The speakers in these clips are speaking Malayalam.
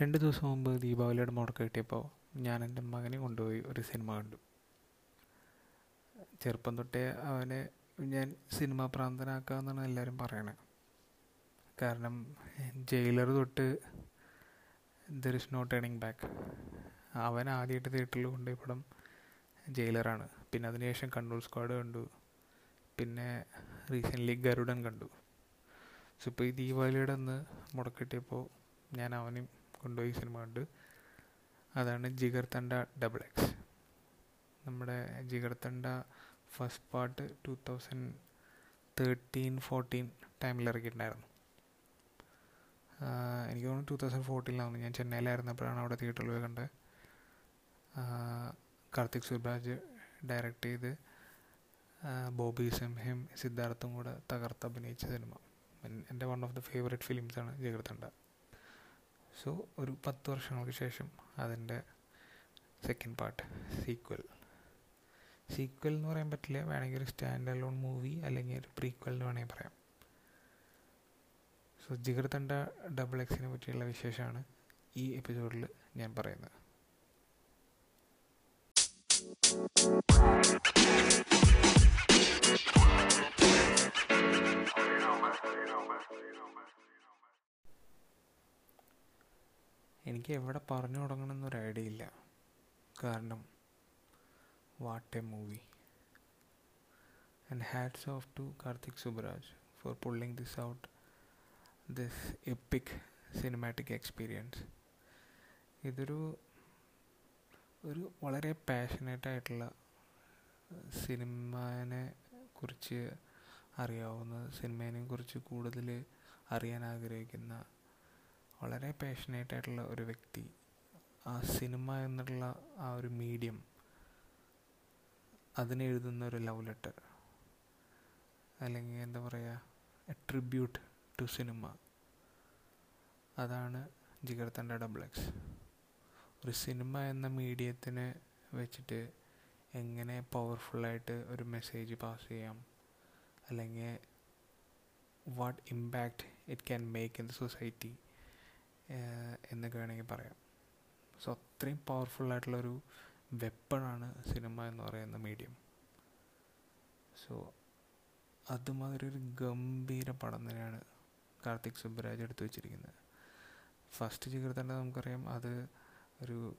രണ്ട് ദിവസം മുമ്പ് ദീപാവലിയുടെ മുടക്കം കിട്ടിയപ്പോൾ ഞാൻ എന്റെ മകനെ കൊണ്ടുപോയി ഒരു സിനിമ കണ്ടു. ചെറുപ്പം തൊട്ടേ അവനെ ഞാൻ സിനിമ പ്രാന്തനാക്കാമെന്നാണ് എല്ലാവരും പറയണത് കാരണം ജയിലർ തൊട്ട് there is no turning back അവൻ ആദ്യമായിട്ട് തിയേറ്ററിൽ കൊണ്ടുപോയി പടം ജയിലറാണ്. പിന്നെ അതിനുശേഷം കണ്ണൂർ സ്ക്വാഡ് കണ്ടു. പിന്നെ റീസെന്റ്ലി ഗരുഡൻ കണ്ടു. സോ ഇപ്പോൾ ഈ ദീപാവലിയുടെ അന്ന് മുടക്കിട്ടിയപ്പോൾ ഞാൻ അവനും കൊണ്ടുപോയി സിനിമ കണ്ടു. അതാണ് ജിഗർ തണ്ട ഡബിൾ എക്സ് നമ്മുടെ Jigarthanda first part two thousand thirteen fourteen ടൈമിൽ ഇറക്കിയിട്ടുണ്ടായിരുന്നു എനിക്ക് തോന്നുന്നു ടു തൗസൻഡ് ഫോർട്ടീനിലാണ് ഞാൻ ചെന്നൈയിലായിരുന്നപ്പോഴാണ് അവിടെ തിയേറ്ററിൽ പോയി കണ്ടത്. കാർത്തിക് സുബ്രാജ് ഡയറക്റ്റ് ചെയ്ത് ബോബി സിംഹയും സിദ്ധാർത്ഥും കൂടെ തകർത്ത് അഭിനയിച്ച സിനിമ എന്റെ വൺ ഓഫ് ദ ഫേവറേറ്റ് ഫിലിംസാണ് ജിഗർത്തണ്ട സോ ഒരു പത്ത് വർഷങ്ങൾക്ക് ശേഷം അതിന്റെ സെക്കൻഡ് പാർട്ട് സീക്വൽ സീക്വൽ എന്ന് പറയാൻ പറ്റില്ല. വേണമെങ്കിൽ ഒരു സ്റ്റാൻഡ് അലോൺ മൂവി അല്ലെങ്കിൽ ഒരു പ്രീക്വൽ എന്ന് വേണമെങ്കിൽ പറയാം. സോ ജിഗർ തണ്ട ഡബിൾ എക്സിനെ പറ്റിയുള്ള വിശേഷമാണ് ഈ എപ്പിസോഡിൽ ഞാൻ പറയുന്നത്. എനിക്ക് എവിടെ പറഞ്ഞു തുടങ്ങണമെന്നൊരു ഐഡിയ ഇല്ല. കാരണം what a movie and hats off to Karthik Subbaraj for pulling this out this epic cinematic experience ഇതൊരു ഒരു വളരെ പാഷനേറ്റ് ആയിട്ടുള്ള സിനിമനെ കുറിച്ച് അറിയാവുന്ന സിനിമേനെ കുറിച്ച് കൂടുതൽ അറിയാൻ ആഗ്രഹിക്കുന്ന വളരെ പാഷനേറ്റ് ആയിട്ടുള്ള ഒരു വ്യക്തി. ആ സിനിമ എന്നുള്ള ആ ഒരു മീഡിയം അതിനെ എഴുതുന്ന ഒരു ലവ് ലെറ്റർ അല്ലെങ്കിൽ എന്താ പറയുക എ ട്രിബ്യൂട്ട് ടു സിനിമ അതാണ് ജിഗർത്തന്റെ ഡബിൾ എക്സ് ഒരു സിനിമ എന്ന മീഡിയത്തിനെ വെച്ചിട്ട് എങ്ങനെ പവർഫുള്ളായിട്ട് ഒരു മെസ്സേജ് പാസ് ചെയ്യാം അല്ലെങ്കിൽ what impact it can make in the society എന്നൊക്കെ വേണമെങ്കിൽ പറയാം. സോ അത്രയും പവർഫുള്ളായിട്ടുള്ളൊരു വെപ്പണാണ് സിനിമ എന്ന് പറയുന്ന മീഡിയം സോ അതുമാതിരി ഒരു ഗംഭീര പടം തന്നെയാണ് കാർത്തിക് സുബ്രാജ് എടുത്തു വെച്ചിരിക്കുന്നത്. ഫസ്റ്റ് ചികിത്സ നമുക്കറിയാം അത് ഒരു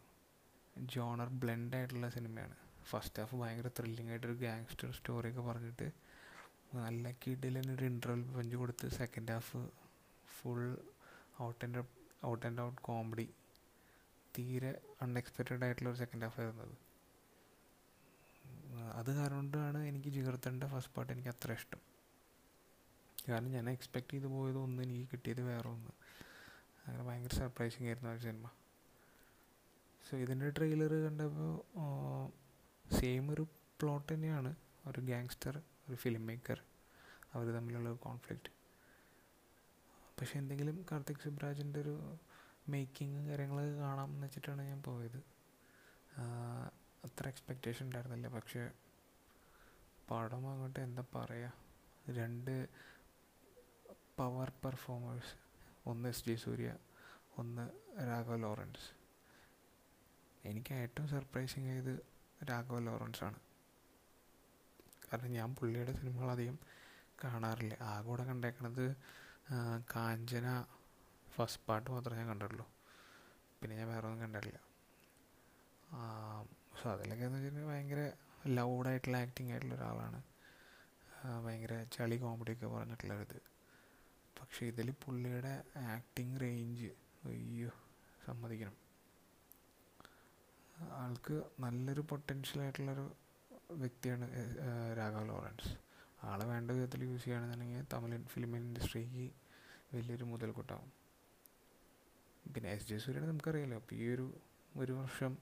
ജോണർ ബ്ലെൻഡ് ആയിട്ടുള്ള സിനിമയാണ് ഫസ്റ്റ് ഹാഫ് ഭയങ്കര ത്രില്ലിംഗ് ആയിട്ടൊരു ഗാങ്സ്റ്റർ സ്റ്റോറിയൊക്കെ പറഞ്ഞിട്ട് നല്ല കിഡിലൊരു ഇന്റർവൽ പഞ്ച് കൊടുത്ത് second half full out and out and out comedy. തീരെ അൺഎക്സ്പെക്റ്റഡ് ആയിട്ടുള്ള ഒരു സെക്കൻഡ് ഹാഫ് ആയിരുന്നത് അത്. കാരണം കൊണ്ടാണ് എനിക്ക് ജിഗർത്തന്റെ ഫസ്റ്റ് പാർട്ട് എനിക്ക് അത്ര ഇഷ്ടം. കാരണം ഞാൻ എക്സ്പെക്ട് ചെയ്ത് പോയത് ഒന്ന് എനിക്ക് കിട്ടിയത് വേറെ ഒന്ന്. അങ്ങനെ ഭയങ്കര സർപ്രൈസിങ് ആയിരുന്നു ആ സിനിമ സോ ഇതിന്റെ ട്രെയിലർ കണ്ടപ്പോൾ സെയിം ഒരു പ്ലോട്ട് തന്നെയാണ്. ഒരു ഗാങ്സ്റ്റർ ഒരു ഫിലിം മേക്കർ അവർ തമ്മിലുള്ള കോൺഫ്ലിക്റ്റ് പക്ഷെ എന്തെങ്കിലും കാർത്തിക് സുബ്രാജിന്റെ ഒരു മേക്കിങ് കാര്യങ്ങളൊക്കെ കാണാം എന്ന് വെച്ചിട്ടാണ് ഞാൻ പോയത്. അത്ര എക്സ്പെക്റ്റേഷൻ ഉണ്ടായിരുന്നില്ല. പക്ഷേ പടം അങ്ങോട്ട് എന്താ പറയുക രണ്ട് പവർ പെർഫോമേഴ്സ് ഒന്ന് എസ് ജെ സൂര്യ ഒന്ന് രാഘവ ലോറൻസ്. എനിക്ക് ഏറ്റവും സർപ്രൈസിങ് ആയത് രാഘവ ലോറൻസ് ആണ്. കാരണം ഞാൻ പുള്ളിയുടെ സിനിമകൾ അധികം കാണാറില്ല. ആകെ കൂടെ കണ്ടേക്കണത് കാഞ്ചന ഫസ്റ്റ് പാർട്ട് മാത്രമേ ഞാൻ കണ്ടിട്ടുള്ളൂ പിന്നെ ഞാൻ വേറെ ഒന്നും കണ്ടിട്ടില്ല സോ അതിലൊക്കെ എന്ന് വെച്ചിട്ടുണ്ടെങ്കിൽ ഭയങ്കര ലൗഡായിട്ടുള്ള ആക്ടിങ് ആയിട്ടുള്ള ഒരാളാണ്. ഭയങ്കര ചളി കോമഡി കോമഡിയൊക്കെ പറഞ്ഞിട്ടുള്ളൊരിത് പക്ഷേ ഇതിൽ പുള്ളിയുടെ ആക്ടിങ് റേഞ്ച് അയ്യോ സമ്മതിക്കണം. ആൾക്ക് നല്ലൊരു പൊട്ടൻഷ്യൽ ആയിട്ടുള്ളൊരു വ്യക്തിയാണ് രാഘവ് ലോറൻസ്. ആളെ വേണ്ട വിധത്തിൽ യൂസ് ചെയ്യുകയാണെന്നുണ്ടെങ്കിൽ തമിഴ് ഫിലിം ഇൻഡസ്ട്രിക്ക് വലിയൊരു മുതൽക്കൂട്ടാവും. പിന്നെ എസ് ജെ സൂര്യനെ നമുക്കറിയാലോ. അപ്പോൾ ഈ ഒരു ഒരു വർഷം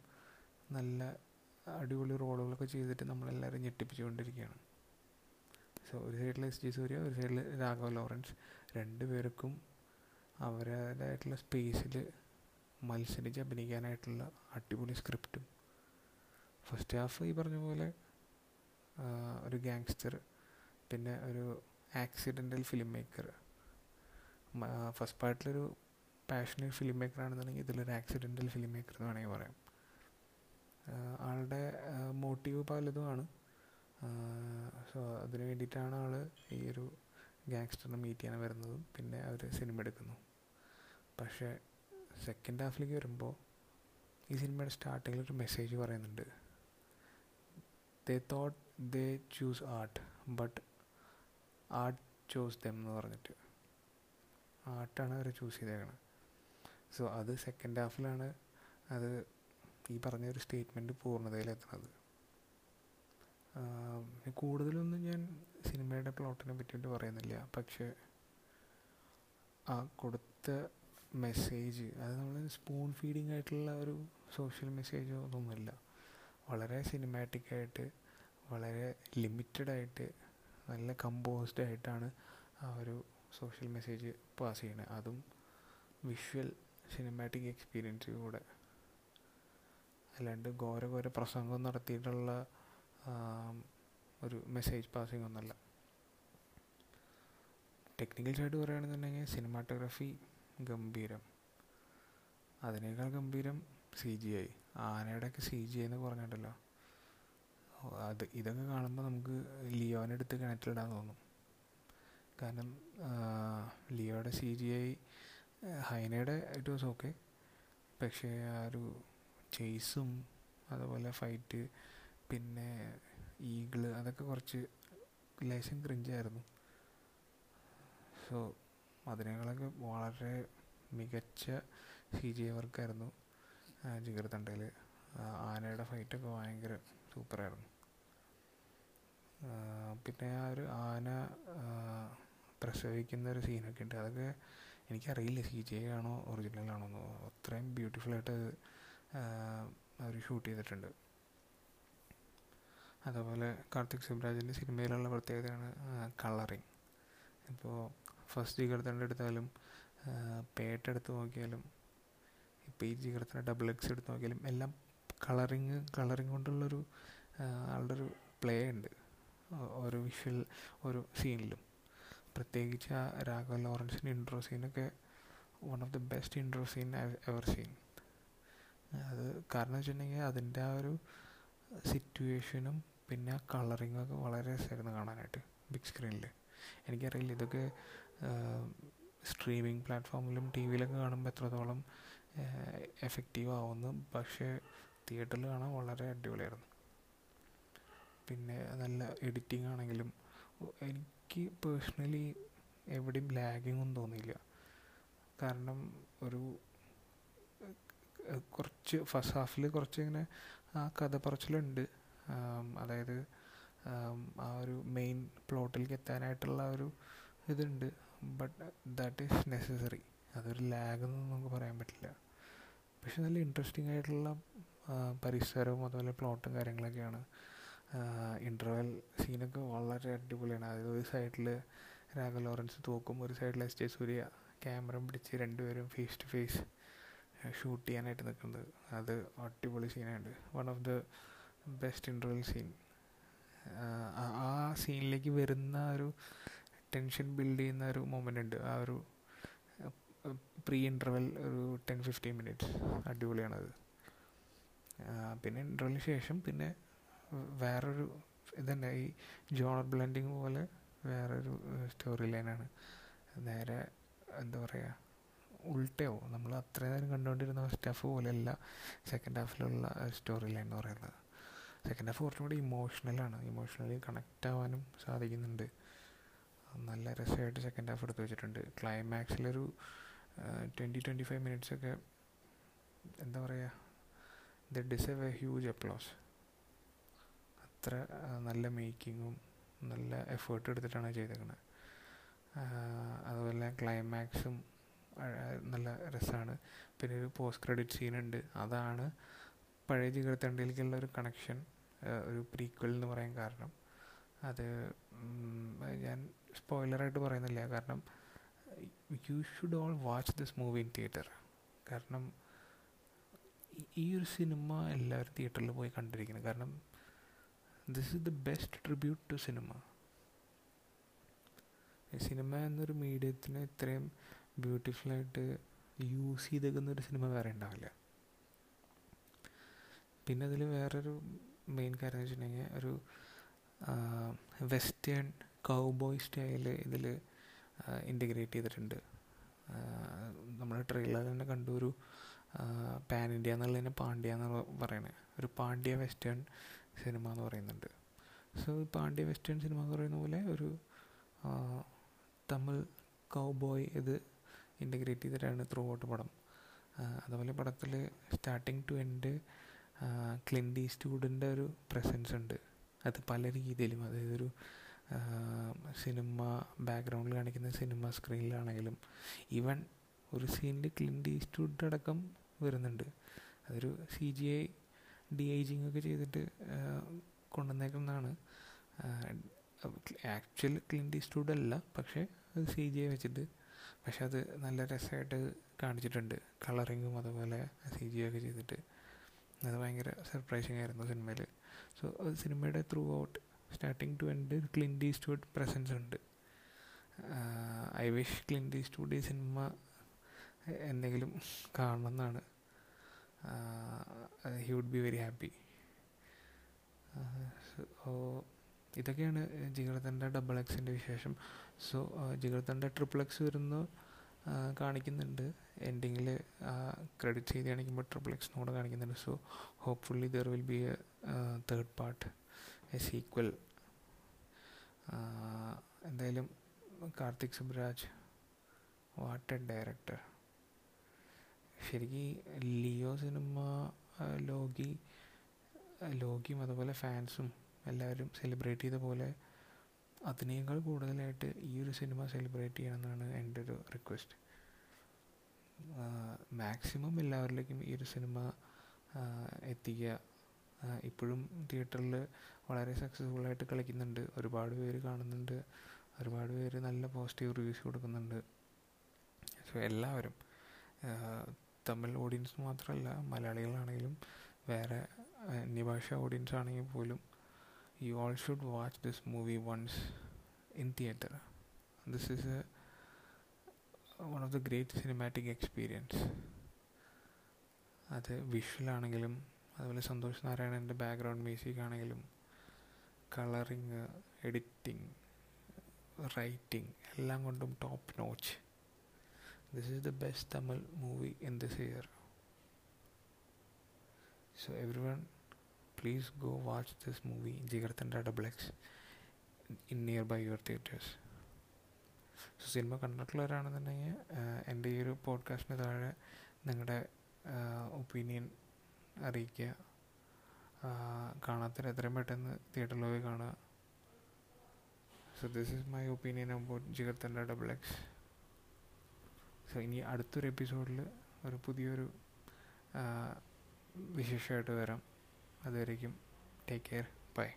നല്ല അടിപൊളി റോളുകളൊക്കെ ചെയ്തിട്ട് നമ്മളെല്ലാവരും ഞെട്ടിപ്പിച്ചുകൊണ്ടിരിക്കുകയാണ്. സോ ഒരു സൈഡിൽ എസ് ജി സൂര്യ ഒരു സൈഡിൽ രാഘവ ലോറൻസ്. രണ്ട് പേർക്കും അവരുടേതായിട്ടുള്ള സ്പേസിൽ മത്സരിച്ച് അഭിനയിക്കാനായിട്ടുള്ള അടിപൊളി സ്ക്രിപ്റ്റും ഫസ്റ്റ് ഹാഫ് ഈ പറഞ്ഞ പോലെ ഒരു ഗാങ്സ്റ്റർ പിന്നെ ഒരു ആക്സിഡന്റൽ ഫിലിം മേക്കർ ഫസ്റ്റ് പാർട്ടിലൊരു പാഷനേറ്റ് ഫിലിം മേക്കർ ആണെന്നുണ്ടെങ്കിൽ ഇതിലൊരു ആക്സിഡന്റൽ ഫിലിം മേക്കർ എന്ന് വേണമെങ്കിൽ പറയാം. ആളുടെ മോട്ടീവ് പലതുമാണ്. സോ അതിന് വേണ്ടിയിട്ടാണ് ആൾ ഈ ഒരു ഗാങ്സ്റ്ററിനെ മീറ്റ് ചെയ്യാൻ വരുന്നതും പിന്നെ അവർ സിനിമ എടുക്കുന്നു. പക്ഷേ സെക്കൻഡ് ഹാഫിലേക്ക് വരുമ്പോൾ ഈ സിനിമയുടെ സ്റ്റാർട്ടിങ്ങിൽ ഒരു മെസ്സേജ് പറയുന്നുണ്ട്. They thought they choose art but art choose them എന്ന് പറഞ്ഞിട്ട്. ആർട്ടാണ് അവർ ചൂസ് ചെയ്തേക്കണത് സോ അത് സെക്കൻഡ് ഹാഫിലാണ് അത് ഈ പറഞ്ഞ ഒരു സ്റ്റേറ്റ്മെന്റ് പൂർണതയിലെത്തുന്നത് കൂടുതലൊന്നും ഞാൻ സിനിമയുടെ പ്ലോട്ടിനെ പറ്റിയിട്ട് പറയുന്നില്ല. പക്ഷേ ആ കൊടുത്ത മെസ്സേജ് അത് നമ്മൾ സ്പൂൺ ഫീഡിംഗ് ആയിട്ടുള്ള ഒരു സോഷ്യൽ മെസ്സേജോ ഒന്നുമില്ല. വളരെ സിനിമാറ്റിക്കായിട്ട് വളരെ ലിമിറ്റഡ് ആയിട്ട് നല്ല കമ്പോസ്ഡ് ആയിട്ടാണ് ആ ഒരു സോഷ്യൽ മെസ്സേജ് പാസ് ചെയ്യുന്നത് അതും വിഷ്വൽ സിനിമാറ്റിക് എക്സ്പീരിയൻസിലൂടെ അല്ലാണ്ട് ഘോര ഘോര പ്രസംഗം നടത്തിയിട്ടുള്ള ഒരു മെസ്സേജ് പാസിംഗ് ഒന്നല്ല. ടെക്നിക്കൽ സൈഡ് പറയുകയാണെന്നുണ്ടെങ്കിൽ സിനിമാറ്റോഗ്രഫി ഗംഭീരം. അതിനേക്കാൾ ഗംഭീരം സി ജി ഐ ആനയുടെയൊക്കെ സി ജി ഐ എന്ന് പറഞ്ഞിട്ടല്ലോ. അത് ഇതൊക്കെ കാണുമ്പോൾ നമുക്ക് ലിയോനെ എടുത്ത് കിണറ്റിലിടാൻ തോന്നും. കാരണം ലിയോയുടെ സി ജി ഐ ഹൈനയുടെ ഇറ്റ് വാസ് ഓക്കെ പക്ഷേ ആ ഒരു ചേസും അതുപോലെ ഫൈറ്റ് പിന്നെ ഈഗിൾ അതൊക്കെ കുറച്ച് ലേശം ക്രിഞ്ചായിരുന്നു സോ അതിനേക്കാളൊക്കെ വളരെ മികച്ച സി ജി ഐ വർക്കായിരുന്നു ജിഗർ തണ്ടയിൽ ആനയുടെ ഫൈറ്റൊക്കെ ഭയങ്കര സൂപ്പറായിരുന്നു പിന്നെ ആ ഒരു ആന പ്രസവിക്കുന്ന ഒരു സീനൊക്കെ ഉണ്ട്. അതൊക്കെ എനിക്കറിയില്ല സി ജി ആണോ ഒറിജിനൽ ആണോ എന്ന്. അത്രയും ബ്യൂട്ടിഫുള്ളായിട്ട് അവർ ഷൂട്ട് ചെയ്തിട്ടുണ്ട്. അതേപോലെ കാർത്തിക് സുബ്രാജിന്റെ സിനിമയിലുള്ള പ്രത്യേകതയാണ് കളറിങ് ഇപ്പോൾ ഫസ്റ്റ് ജിഗർത്തന്റെ എടുത്താലും പേട്ട എടുത്ത് നോക്കിയാലും ഇപ്പോൾ ഈ ജിഗർത്തന്റെ ഡബിൾ എക്സ് എടുത്ത് നോക്കിയാലും എല്ലാം കളറിങ് കളറിങ് കൊണ്ടുള്ളൊരു ആളുടെ ഒരു പ്ലേ ഉണ്ട്. ഓരോ വിഷ്വൽ ഓരോ സീനിലും. പ്രത്യേകിച്ച് ആ രാഘവ ലോറൻസിന്റെ ഇൻട്രോ സീനൊക്കെ one of the best intro scene I ever seen അത് കാരണം വെച്ചിട്ടുണ്ടെങ്കിൽ അതിന്റെ ആ ഒരു സിറ്റുവേഷനും പിന്നെ ആ കളറിങ്ങൊക്കെ വളരെ രസമായിരുന്നു കാണാനായിട്ട് ബിഗ് സ്ക്രീനിൽ എനിക്കറിയില്ല ഇതൊക്കെ സ്ട്രീമിംഗ് പ്ലാറ്റ്ഫോമിലും ടി വിയിലൊക്കെ കാണുമ്പോൾ എത്രത്തോളം എഫക്റ്റീവ് ആവുമെന്ന്. പക്ഷേ തിയേറ്ററിൽ കാണാൻ വളരെ അടിപൊളിയായിരുന്നു. പിന്നെ നല്ല എഡിറ്റിംഗ് ആണെങ്കിലും എനിക്ക് പേഴ്സണലി എവിടെയും ലാഗിങ് ഒന്നും തോന്നിയില്ല. കാരണം ഒരു കുറച്ച് ഫസ്റ്റ് ഹാഫിൽ കുറച്ച് ഇങ്ങനെ ആ കഥ പറച്ചിലുണ്ട്. അതായത് ആ ഒരു മെയിൻ പ്ലോട്ടിലേക്ക് എത്താനായിട്ടുള്ള ഒരു ഇതുണ്ട്. ബട്ട് ദാറ്റ് ഈസ് നെസസറി അതൊരു ലാഗ് എന്നൊന്നും നമുക്ക് പറയാൻ പറ്റില്ല. പക്ഷെ നല്ല ഇൻട്രസ്റ്റിംഗ് ആയിട്ടുള്ള പരിസരവും അതുപോലെ പ്ലോട്ടും കാര്യങ്ങളൊക്കെയാണ്. ഇന്റർവെൽ സീനൊക്കെ വളരെ അടിപൊളിയാണ്. അതായത് ഒരു സൈഡിൽ രാഘവ ലോറൻസ് തൂക്കും ഒരു സൈഡിൽ എസ് ജെ സൂര്യ ക്യാമറ പിടിച്ച് രണ്ടുപേരും ഫേസ് ടു ഫേസ് ഷൂട്ട് ചെയ്യാനായിട്ട് നിൽക്കുന്നത് അത് അടിപൊളി സീനാണ് one of the best interval scene ആ സീനിലേക്ക് വരുന്ന ഒരു ടെൻഷൻ ബിൽഡ് ചെയ്യുന്ന ഒരു മൊമെന്റ് ഉണ്ട്. ആ ഒരു പ്രീ ഇന്റർവെൽ ഒരു ടെൻ ഫിഫ്റ്റീൻ മിനിറ്റ്സ് അടിപൊളിയാണത്. പിന്നെ ഇന്റർവെലിന് ശേഷം പിന്നെ വേറൊരു ഇതന്നെ ഈ ജോണർ ബ്ലെൻഡിങ് പോലെ വേറൊരു സ്റ്റോറി ലൈനാണ് നേരെ എന്താ പറയുക ഉൾട്ടയാവും നമ്മൾ അത്രയും നേരം കണ്ടുകൊണ്ടിരുന്ന ഫസ്റ്റ് ഹാഫ് പോലെയല്ല സെക്കൻഡ് ഹാഫിലുള്ള സ്റ്റോറി ലൈൻ എന്ന് പറയുന്നത്. സെക്കൻഡ് ഹാഫ് കുറച്ചും കൂടി ഇമോഷണലാണ് ഇമോഷണലി കണക്റ്റ് ആവാനും സാധിക്കുന്നുണ്ട്. നല്ല രസമായിട്ട് സെക്കൻഡ് ഹാഫ് എടുത്ത് വെച്ചിട്ടുണ്ട്. ക്ലൈമാക്സിലൊരു ട്വന്റി ട്വന്റി ഫൈവ് മിനിറ്റ്സൊക്കെ എന്താ പറയുക they deserve a huge applause അത്ര നല്ല മേക്കിങ്ങും നല്ല എഫേർട്ട് എടുത്തിട്ടാണ് ചെയ്തേക്കുന്നത് അതുപോലെ ക്ലൈമാക്സും നല്ല രസമാണ് പിന്നെ ഒരു പോസ്റ്റ് ക്രെഡിറ്റ് സീനുണ്ട് അതാണ് പഴയ ജിഗർത്തണ്ടിലേക്കുള്ള ഒരു കണക്ഷൻ ഒരു പ്രീക്വൽ എന്ന് പറയാൻ കാരണം. അത് ഞാൻ സ്പോയിലറായിട്ട് പറയുന്നില്ല. കാരണം you should all watch this movie in theatre കാരണം ഈ ഒരു സിനിമ എല്ലാവരും തിയേറ്ററിൽ പോയി കണ്ടിരിക്കണം. കാരണം this is the best tribute to cinema cinema എന്നൊരു മീഡിയത്തിന് ഇത്രയും ബ്യൂട്ടിഫുള്ളായിട്ട് യൂസ് ചെയ്തേക്കുന്ന ഒരു സിനിമ വേറെ ഉണ്ടാവില്ല. പിന്നെ അതിൽ വേറൊരു മെയിൻ കാര്യം എന്ന് വെച്ചിട്ടുണ്ടെങ്കിൽ ഒരു വെസ്റ്റേൺ കൗബോയ് സ്റ്റൈൽ ഇതിൽ ഇന്റഗ്രേറ്റ് ചെയ്തിട്ടുണ്ട്. നമ്മൾ ട്രെയിലർ തന്നെ കണ്ടു. ഒരു പാൻ ഇന്ത്യ എന്നുള്ളതിനെ പാണ്ഡ്യ എന്ന് പറയണേ. ഒരു പാണ്ഡ്യ വെസ്റ്റേൺ സിനിമ എന്ന് പറയുന്നുണ്ട്. സോ പാണ്ഡ്യ വെസ്റ്റേൺ സിനിമ എന്ന് പറയുന്ന പോലെ ഒരു തമിഴ് കൗബോയ് ഇത് ഇന്റഗ്രേറ്റ് ചെയ്തിട്ടാണ് ത്രൂ ഔട്ട് പടം. അതുപോലെ പടത്തിൽ സ്റ്റാർട്ടിങ് ടു എൻഡ് ക്ലിൻഡി സ്റ്റൂഡിന്റെ ഒരു പ്രസൻസ് ഉണ്ട്. അത് പല രീതിയിലും അതായത് ഒരു സിനിമ ബാക്ക്ഗ്രൗണ്ടിൽ കാണിക്കുന്ന സിനിമ സ്ക്രീനിലാണെങ്കിലും ഈവൻ ഒരു സീനിൽ ക്ലിൻഡി സ്റ്റൂഡ് അടക്കം വരുന്നുണ്ട്. അതൊരു C G I de aging ഒക്കെ ചെയ്തിട്ട് കൊണ്ടുവന്നേക്കുന്നതാണ് ആക്ച്വൽ ക്ലിൻഡി സ്റ്റൂഡ് അല്ല പക്ഷേ അത് സി ജി വെച്ചിട്ട്. പക്ഷെ അത് നല്ല രസമായിട്ട് കാണിച്ചിട്ടുണ്ട്. കളറിങ്ങും അതുപോലെ സി ജി ഒക്കെ ചെയ്തിട്ട്. അത് ഭയങ്കര സർപ്രൈസിങ് ആയിരുന്നു സിനിമയിൽ സോ അത് സിനിമയുടെ throughout starting to end Clint Eastwood presence ഉണ്ട് ഐ വിഷ് ക്ലിൻഡ് ഈസ്റ്റ്വുഡ് ഈ സിനിമ എന്തെങ്കിലും കാണണം കാണണമെന്നാണ് he would be very happy so ഇതൊക്കെയാണ് ജിഗർത്തന്റെ ഡബിൾ എക്സിന്റെ വിശേഷം. സോ ജിഗർത്തന്റെ ട്രിപ്പിൾ എക്സ് വരുന്ന കാണിക്കുന്നുണ്ട്. എൻഡിങ്ങിൽ ക്രെഡിറ്റ് ചെയ്ത് കാണിക്കുമ്പോൾ ട്രിപ്പിൾ എക്സ് കൂടെ കാണിക്കുന്നുണ്ട്. So hopefully there will be a third part a sequel എന്തായാലും Karthik Subbaraj what a director ശരിക്കും ലിയോ സിനിമ ലോകി ലോകിയും അതുപോലെ ഫാൻസും എല്ലാവരും സെലിബ്രേറ്റ് ചെയ്ത പോലെ അതിനേക്കാൾ കൂടുതലായിട്ട് ഈ ഒരു സിനിമ സെലിബ്രേറ്റ് ചെയ്യണമെന്നാണ് എന്റെ ഒരു റിക്വസ്റ്റ്. മാക്സിമം എല്ലാവരിലേക്കും ഈ ഒരു സിനിമ എത്തിക്കുക. ഇപ്പോഴും തിയേറ്ററിൽ വളരെ സക്സസ്ഫുള്ളായിട്ട് കളിക്കുന്നുണ്ട്. ഒരുപാട് പേര് കാണുന്നുണ്ട്. ഒരുപാട് പേര് നല്ല പോസിറ്റീവ് റിവ്യൂസ് കൊടുക്കുന്നുണ്ട്. സോ എല്ലാവരും തമിഴ് ഓഡിയൻസ് മാത്രമല്ല മലയാളികളാണെങ്കിലും വേറെ അന്യഭാഷ ഓഡിയൻസ് ആണെങ്കിൽ പോലും you all should watch this movie once in theatre this is a one of the great cinematic experience അത് വിഷ്വലാണെങ്കിലും അതുപോലെ സന്തോഷ് നാരായണന്റെ ബാക്ക്ഗ്രൗണ്ട് മ്യൂസിക് ആണെങ്കിലും കളറിങ് എഡിറ്റിംഗ് റൈറ്റിംഗ് എല്ലാം കൊണ്ടും top notch this is the best Tamil movie in this year. So everyone, please go watch this movie ജിഗർത്തന്റെ Double X, in nearby your your so cinema കണ്ടിട്ടുള്ളവരാണെന്നുണ്ടെങ്കിൽ എന്റെ ഈ ഒരു പോഡ്കാസ്റ്റിന് താഴെ നിങ്ങളുടെ ഒപ്പീനിയൻ അറിയിക്കുക. കാണാത്തവർ എത്രയും പെട്ടെന്ന് തിയേറ്ററിൽ പോയി കാണുക. So this is my opinion about ജിഗർത്തന്റെ double X so ഇനി അടുത്തൊരു എപ്പിസോഡിൽ ഒരു പുതിയൊരു വിശേഷമായിട്ട് വരാം. അതുവരേക്കും ടേക്ക് കെയർ ബൈ